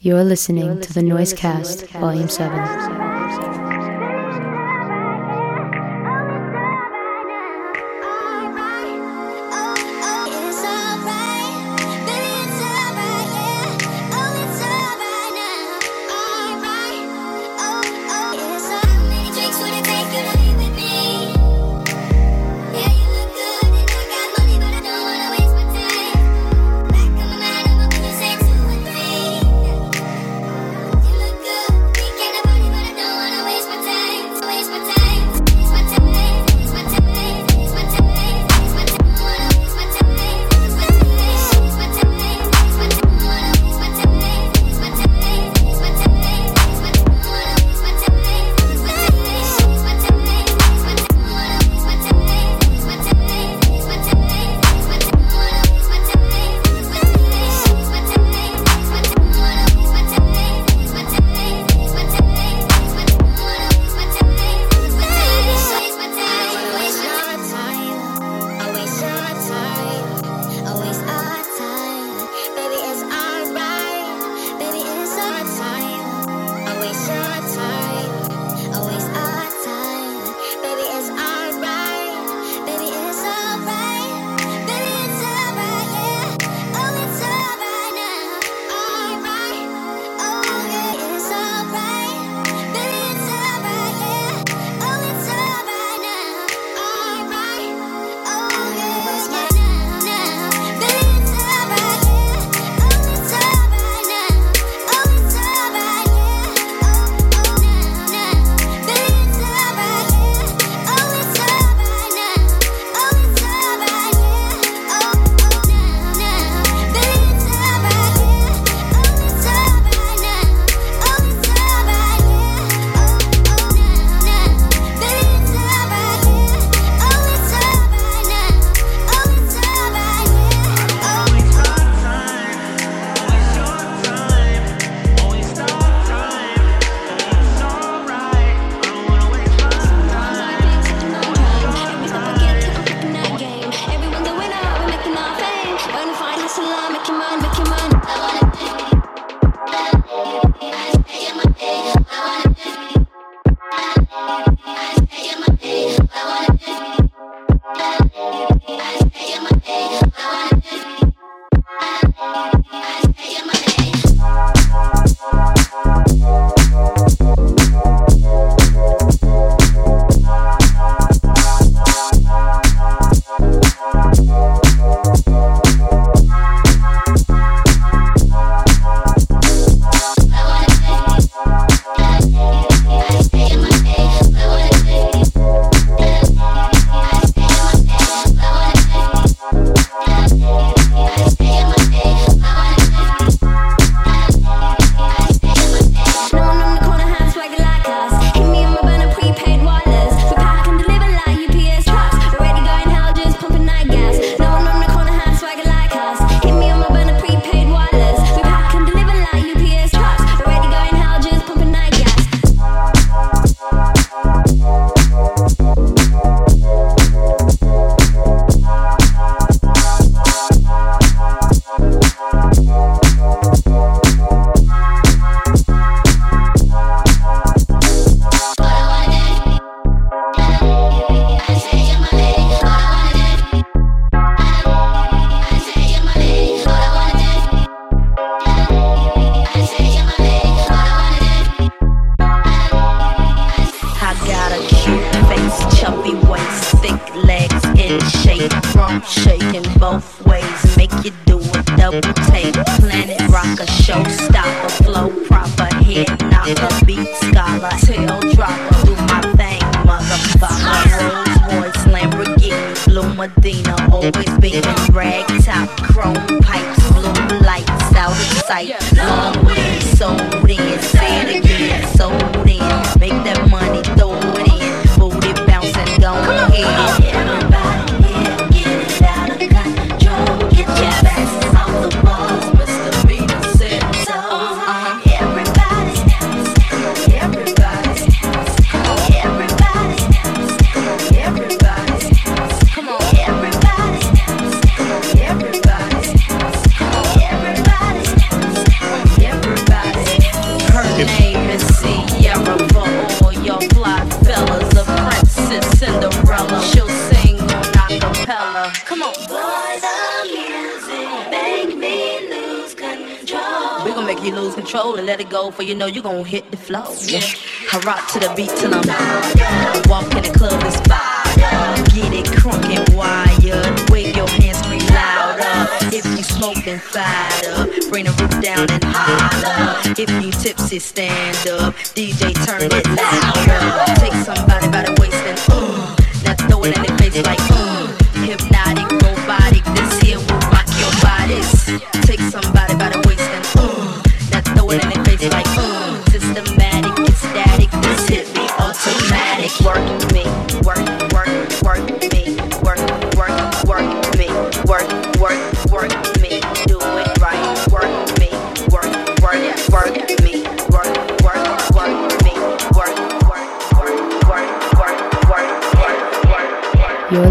You're listening to the NOIZEcast, Volume 7. let it go, for you know you gon' hit the flow. Yeah. I rock to the beat till I'm walk in the club is fire. Get it crunk and wired. Wave your hands, scream louder. If you smoking, fire up. Bring the roof down and holler. If you tipsy, stand up. DJ, turn it louder. Take somebody by the waist and ooh. Now throw it in the face like ooh.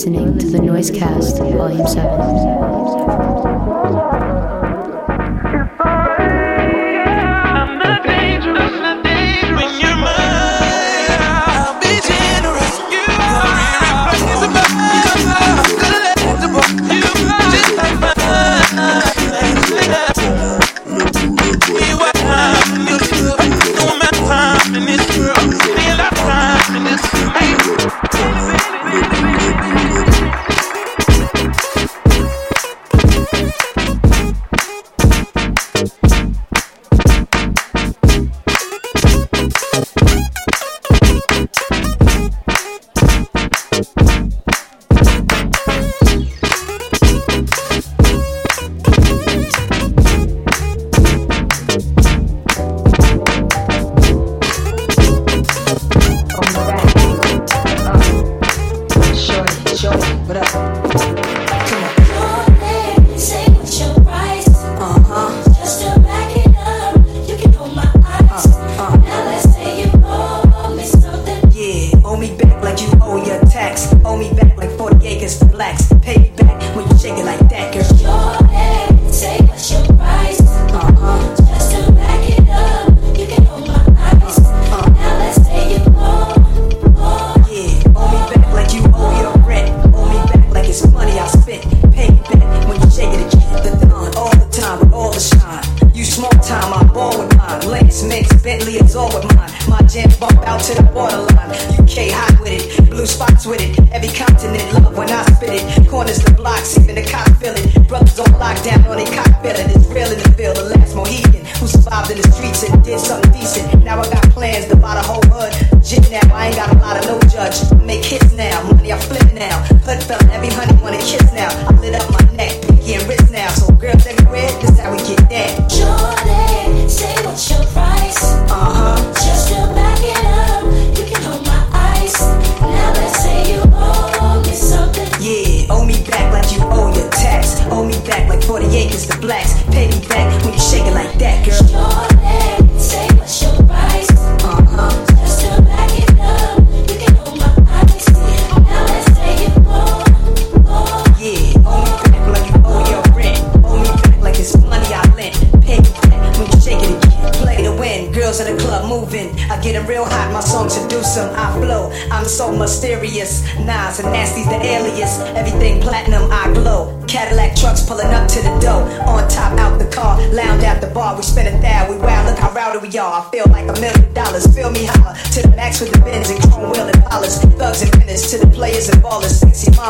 listening to the NOIZEcast, Volume 7. show. What up? serious. Nas and Nasty's the alias. Everything platinum, I glow. Cadillac trucks pulling up to the door. On top, out the car. Lounge at the bar. We spin a thou. We wow, look how rowdy we are. I feel like a million dollars. Feel me holler. To the max with the bins and chrome wheel and polish. Thugs and finish to the players and ballers. Sexy mom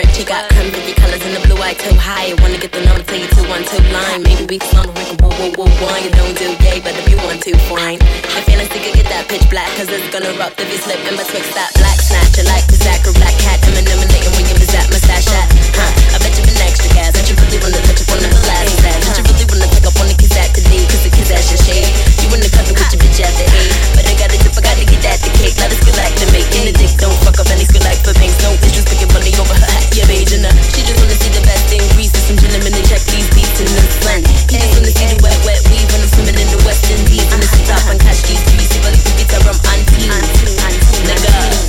direct. She got convicted colors in the blue eye too high. Wanna get the number, tell you two one two line. Maybe we can slumber, we can woo woo woo wine. You don't do yay, but if you want to, fine. High fantasy could get that pitch black, cause it's gonna rock The you slip in twix that black snatch. You like the Zachary black cat, Eminem and Layton Williams, is that mustache at? Huh? extra gas. You really wanna touch up on the last you really wanna take up on the at the shade. You in the your bitch at the. But I got I gotta get the cake. Like make. In the don't fuck up like for. No over her uh, she just wanna see the best in Greece. Some gentlemen and check these beats in the sun. He just wanna see the wet, wet weave I'm swimming in the And stop and catch these I'm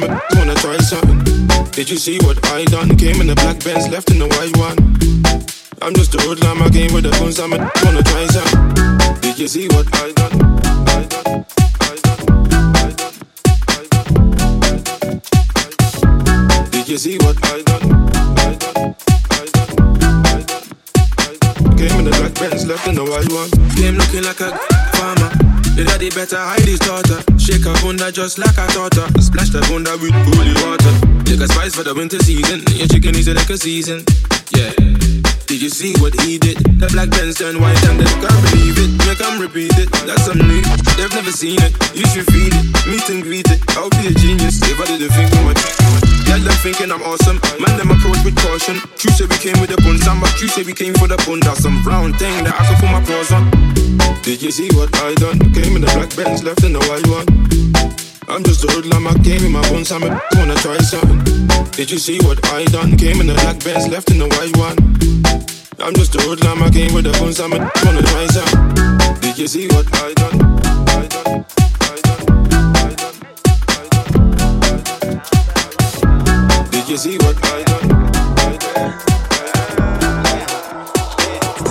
wanna try something. Did you see what I done? Came in the black Benz, left in the white one. I'm just a hoodlum, I came with the guns, I'm a wanna try something. Did you see what I done? Did you see what I done? I done, Came in the black Benz, left in the white one. Came looking like a. The daddy better hide his daughter. Shake her bunda just like I taught her. Splash the bunda with holy water. Take a spice for the winter season. Your chicken is a a season. Yeah. Did you see what he did? The black Benz turned white and they can't believe it. Make them repeat it. That's some new. They've never seen it. You should feel it. Meet and greet it. I'll be a genius if I didn't think too much. Yeah, them thinking I'm awesome. Man, them approach with caution. True say we came with the bun. Samba, true say we came for the bun. That's some round thing that I can put my paws on. Did you see what I done? Came in the black Benz, left in the white one. I'm just a hoodlum, I came in my bones, I'm a wanna try something. Did you see what I done? Came in the black Benz, left in the white one. I'm just a hoodlum, I came with the bones, I'm a wanna try something. Did you see what I done? I done, I done, I done, I done. Did you see what I done? I done.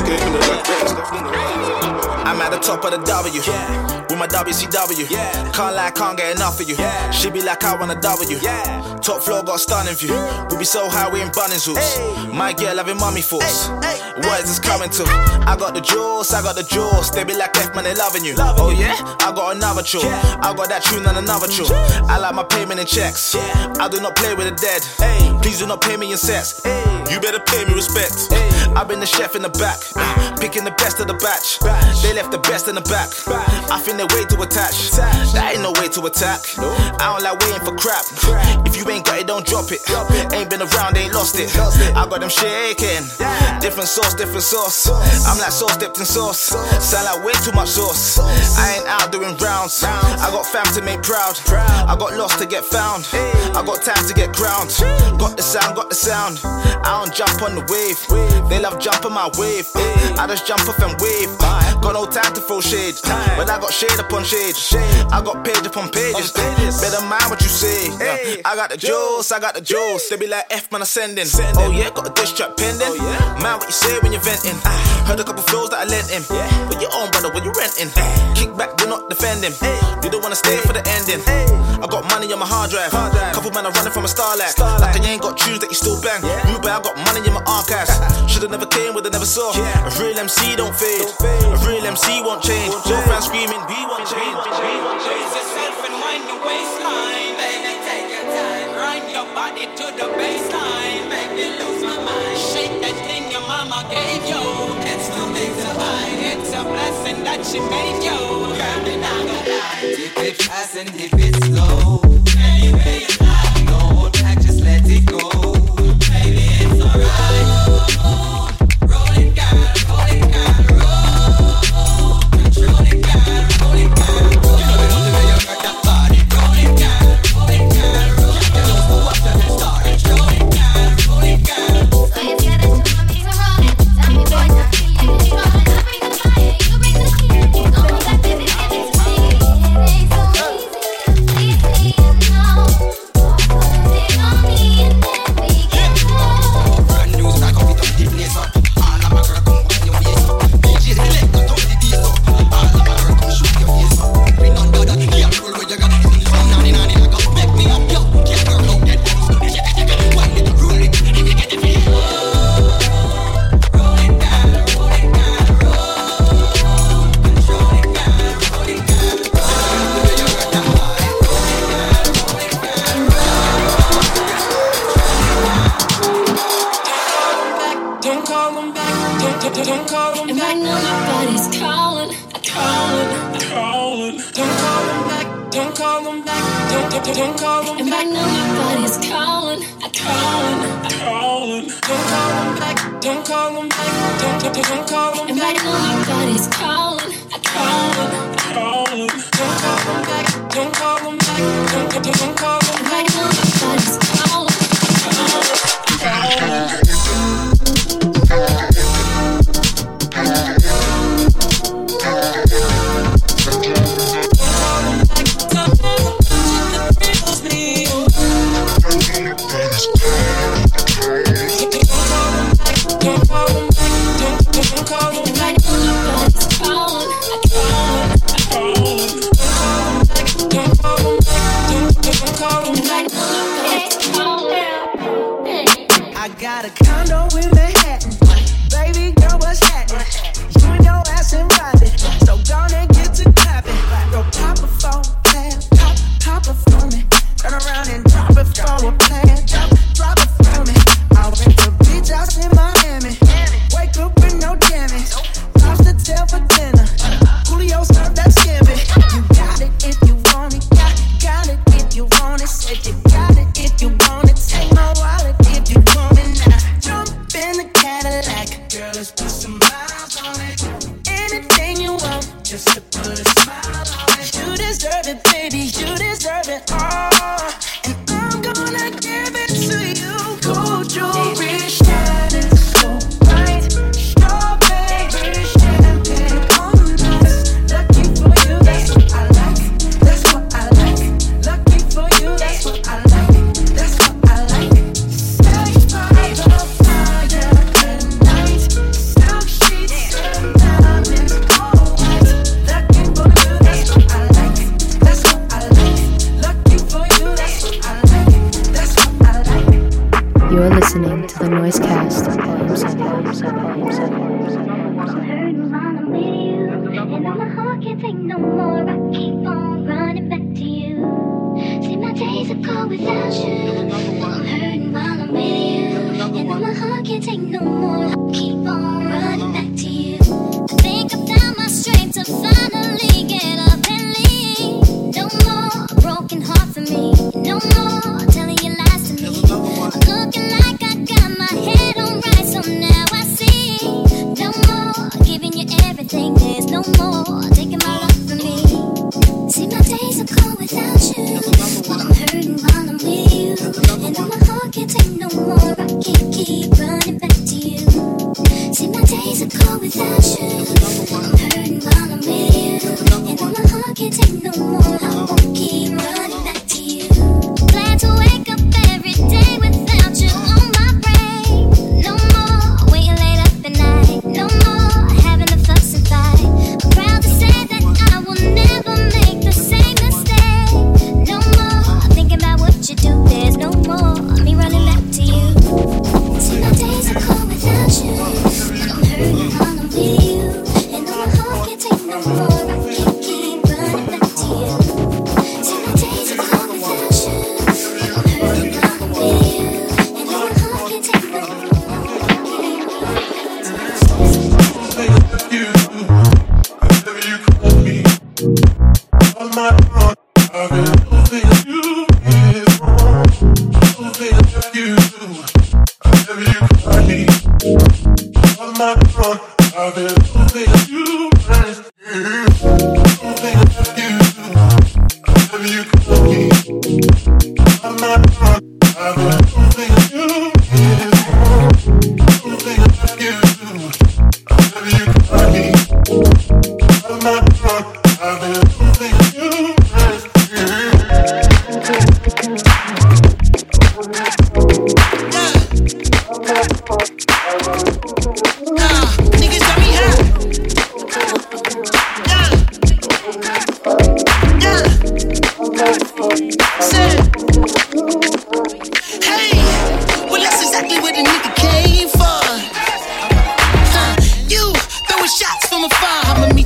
Came in the black Benz, left in the white one. I'm at the top of the W. With my WCW. Can't lie, can't get enough of you. Yeah. She be like, I want a W. Top floor got a stunning view. We be so high, we in Bunnings hoops. My girl having mommy force. What is this coming to? I got the jewels, I got the jewels. They be like, F man, they loving you. Oh yeah? I got another tune. I got that tune and another tune. I like my payment in checks. Yeah. I do not play with the dead. Please do not pay me in sets. You better pay me respect. I've been the chef in the back, picking the best of the batch. They left the best in the back. I think they way to attach. That ain't no way to attack. I don't like waiting for crap. If you ain't got it, don't drop it. Ain't been around, ain't lost it. I got them shaking. Different sauce, different sauce. I'm like sauce dipped in sauce. Sound like way too much sauce. I ain't out doing rounds. I got fam to make proud. I got lost to get found. I got time to get crowned. Got the sound, got the sound. I don't jump on the wave. They love jumping my wave. I just jump off and wave. Got no time to throw shade. But I got shade upon shade. I got page upon pages. Better mind what you say. I got the jewels, I got the jewels. They be like F man, I sending. Oh yeah, got a diss track pending. Oh, mind what you say when you're venting. Ah. Heard a couple flows that I lent him. But your own brother, when you renting. Kick back, do not defend him. You don't wanna stay for the ending. I got money on my hard drive. Couple man are running from a starlight. Like I ain't got tunes that you still bang. Rude, but I got money in my archives. Should've never came, would've never saw. A real MC don't fade. A real MC won't change. No fans screaming, we won't change. Raise yourself and wind your waistline. Baby, take your time. Grind your body to the baseline. Make me lose my mind. Shake that thing your mama gave you. It's to hide. It's a blessing that she made you. Girl, me not gonna lie. If it fast and if it's slow. Don't, call them And I back. know my body's calling, calling. Calling. Don't call them back. Don't call them back. Don't, don't, don't call them And I back. know my body's calling, calling. Calling. Don't call them back. Don't call them back. Don't, don't, don't call them And I know my body's calling. I got a condo in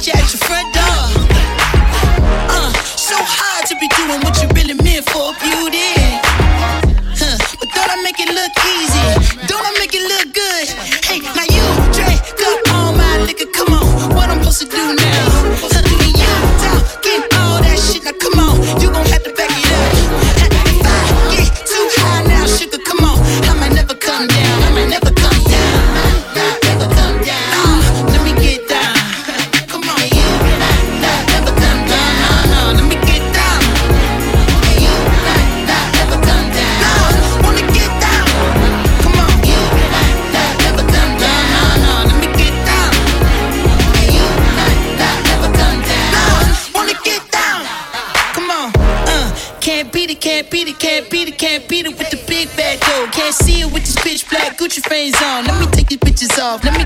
Let me help you with the pre-roll. You drink up all my liquor, come on.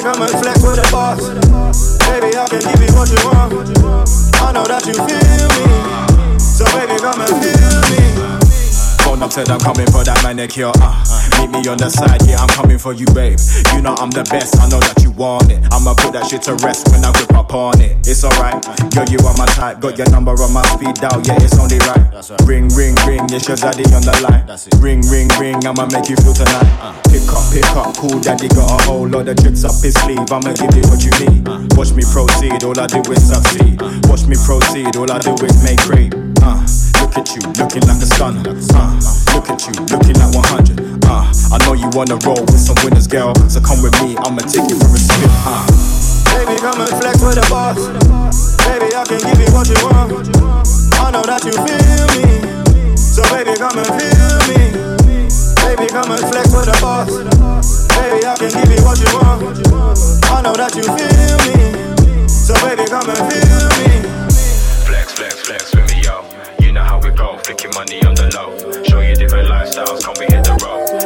Baby, come and flex with the boss. Baby, I can give you what you want. I know that you feel me. So baby, come and feel up said I'm coming for that manicure. Uh, meet me on the side, yeah, I'm coming for you, babe. You know I'm the best, I know that you want it. I'ma put that shit to rest when I whip up on it. It's alright, girl, you are my type. Got your number on my speed dial, yeah, it's only right. Ring, ring, ring, it's your daddy on the line. Ring, ring, ring, I'ma make you feel tonight. Pick up, pick up, cool daddy got a whole lot of tricks up his sleeve. I'ma give you what you need. Watch me proceed, all I do is succeed. Watch me proceed, all I do is make cream. Uh, look at you, looking like a stunner. Uh, look at you, looking like 100. Uh, I know you wanna roll with some winners, girl. So come with me, I'ma take you for a spin. Uh. Baby, come and flex with the boss. Baby, I can give you what you want. I know that you feel me. So baby, come and feel me. Baby, come and flex with the boss. Baby, I can give you what you want. I know that you feel me. So baby, come and feel me. Money on the low. Show you different lifestyles, come we hit the road.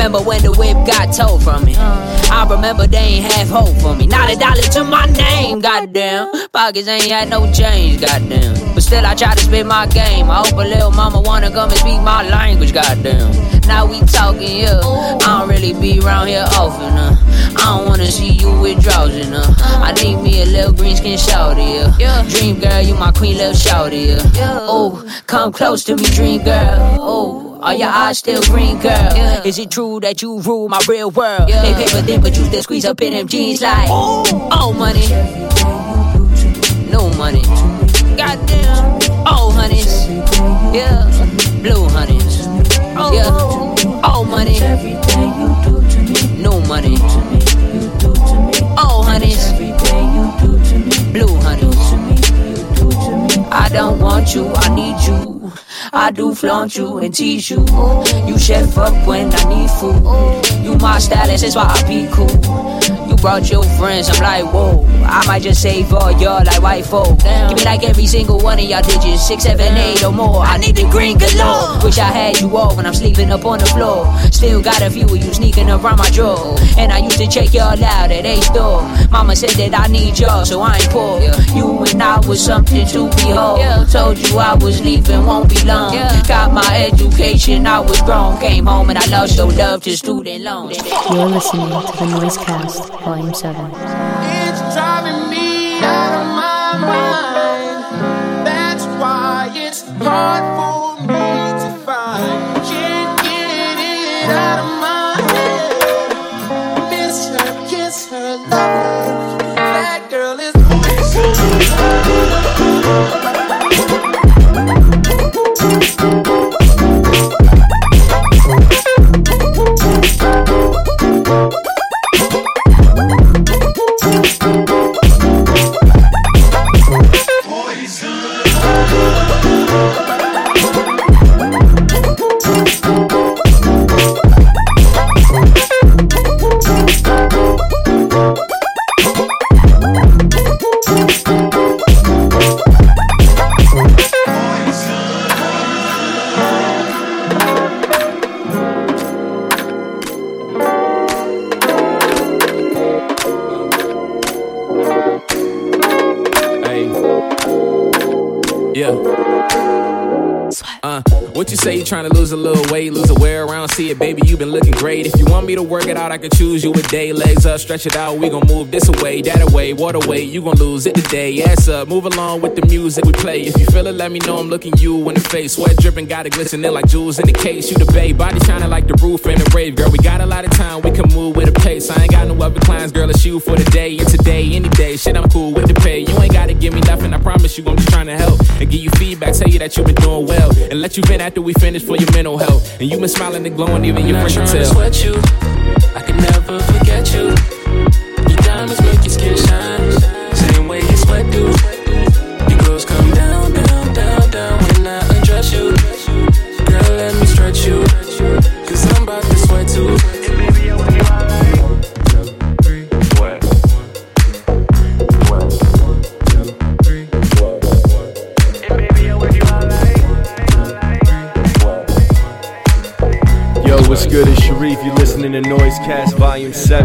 Remember when the whip got towed from me. Uh. I remember they ain't have hope for me. Not a dollar to my name, goddamn. Pockets ain't had no change, goddamn. Still I try to spit my game. I hope a little mama wanna come and speak my language, goddamn. Now we talking, yeah. I don't really be around here often, uh. I don't wanna see you with drowsing, uh. I need me a little green skin shawty, yeah. Dream girl, you my queen, little shawty, yeah. Oh, come close to me, dream girl. Oh. Are your eyes still green, girl? Is it true that you rule my real world? They paper thin, but you still squeeze up in them jeans like Oh, money, no money. Goddamn, oh, honeys, yeah, blue honeys, yeah, oh, money, no money. Oh, honeys, blue honeys. I don't want you, I need you. I do flaunt you and tease you. You chef up when I need food. You my stylist, that's why I be cool. You brought your friends. I'm like, whoa, I might just save all y'all like white folk. Give me like every single one of y'all digits, six, seven, eight or more. I need the green galore. Wish I had you all when I'm sleeping up on the floor. Still got a few of you sneaking around my drawer. And I used to check y'all out at A store. Mama said that I need y'all, so I ain't poor. You and I was something to behold. Told you I was leaving, won't be long. Got my education, I was grown. Came home and I lost your love to student loans. You're listening to the NOIZEcast, Volume 7. Can choose you a day. Legs up, stretch it out, we gon' move this away, that away, water away, you gon' lose it today. Ass up, move along with the music we play. If you feel it, let me know I'm looking you in the face. Sweat dripping, got it glistening like jewels in the case. You the babe, body shining like the roof in the rave, girl. We got a lot of time, we can move with a pace. I ain't got no other clients, girl, it's you for the day and today, any day. Shit, I'm cool with the pay. You ain't gotta give me nothing, I promise you, I'm just trying to help and give you feedback, tell you that you've been doing well, and let you vent after we finish for your mental health. And you been smiling and glowing, even your not friends can trying to tell. sweat you. I can never forget you. To NOIZEcast Volume 7.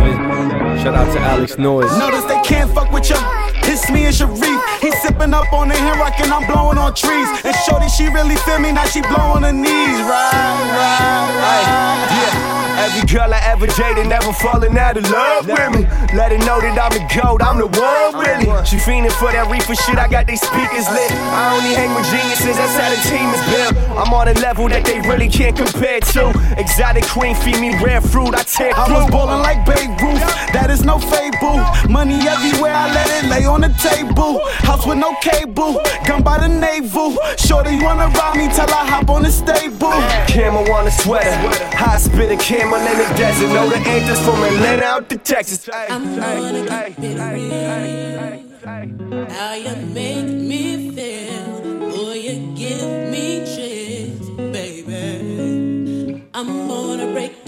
Shout out to Alex Noize. Notice they can't fuck with you. It's me and Sherif. Sipping up on the hand rock and I'm blowing on trees. And Shorty, she really feel me, now she blowing her knees. Right, right, right. Yeah. Every girl I ever dated never falling out of love with me. Let her know that I'm the GOAT, I'm the one really. She fiending for that reefer shit, I got these speakers lit. I only hang with geniuses, that's how the team is built. I'm on a level that they really can't compare to. Exotic queen, feed me rare fruit, I tear I was ballin' like Babe Ruth, that is no fable. Money everywhere, I let it lay on the table. House with no cable, gun by the navel. Shorty wanna rob me till I hop on the stable. Camel on a sweater, high spitting camel in the desert. Know the anthems from Atlanta out to Texas. I'm gonna keep it real. How you make me feel, boy, you give me chills, baby. I'm gonna break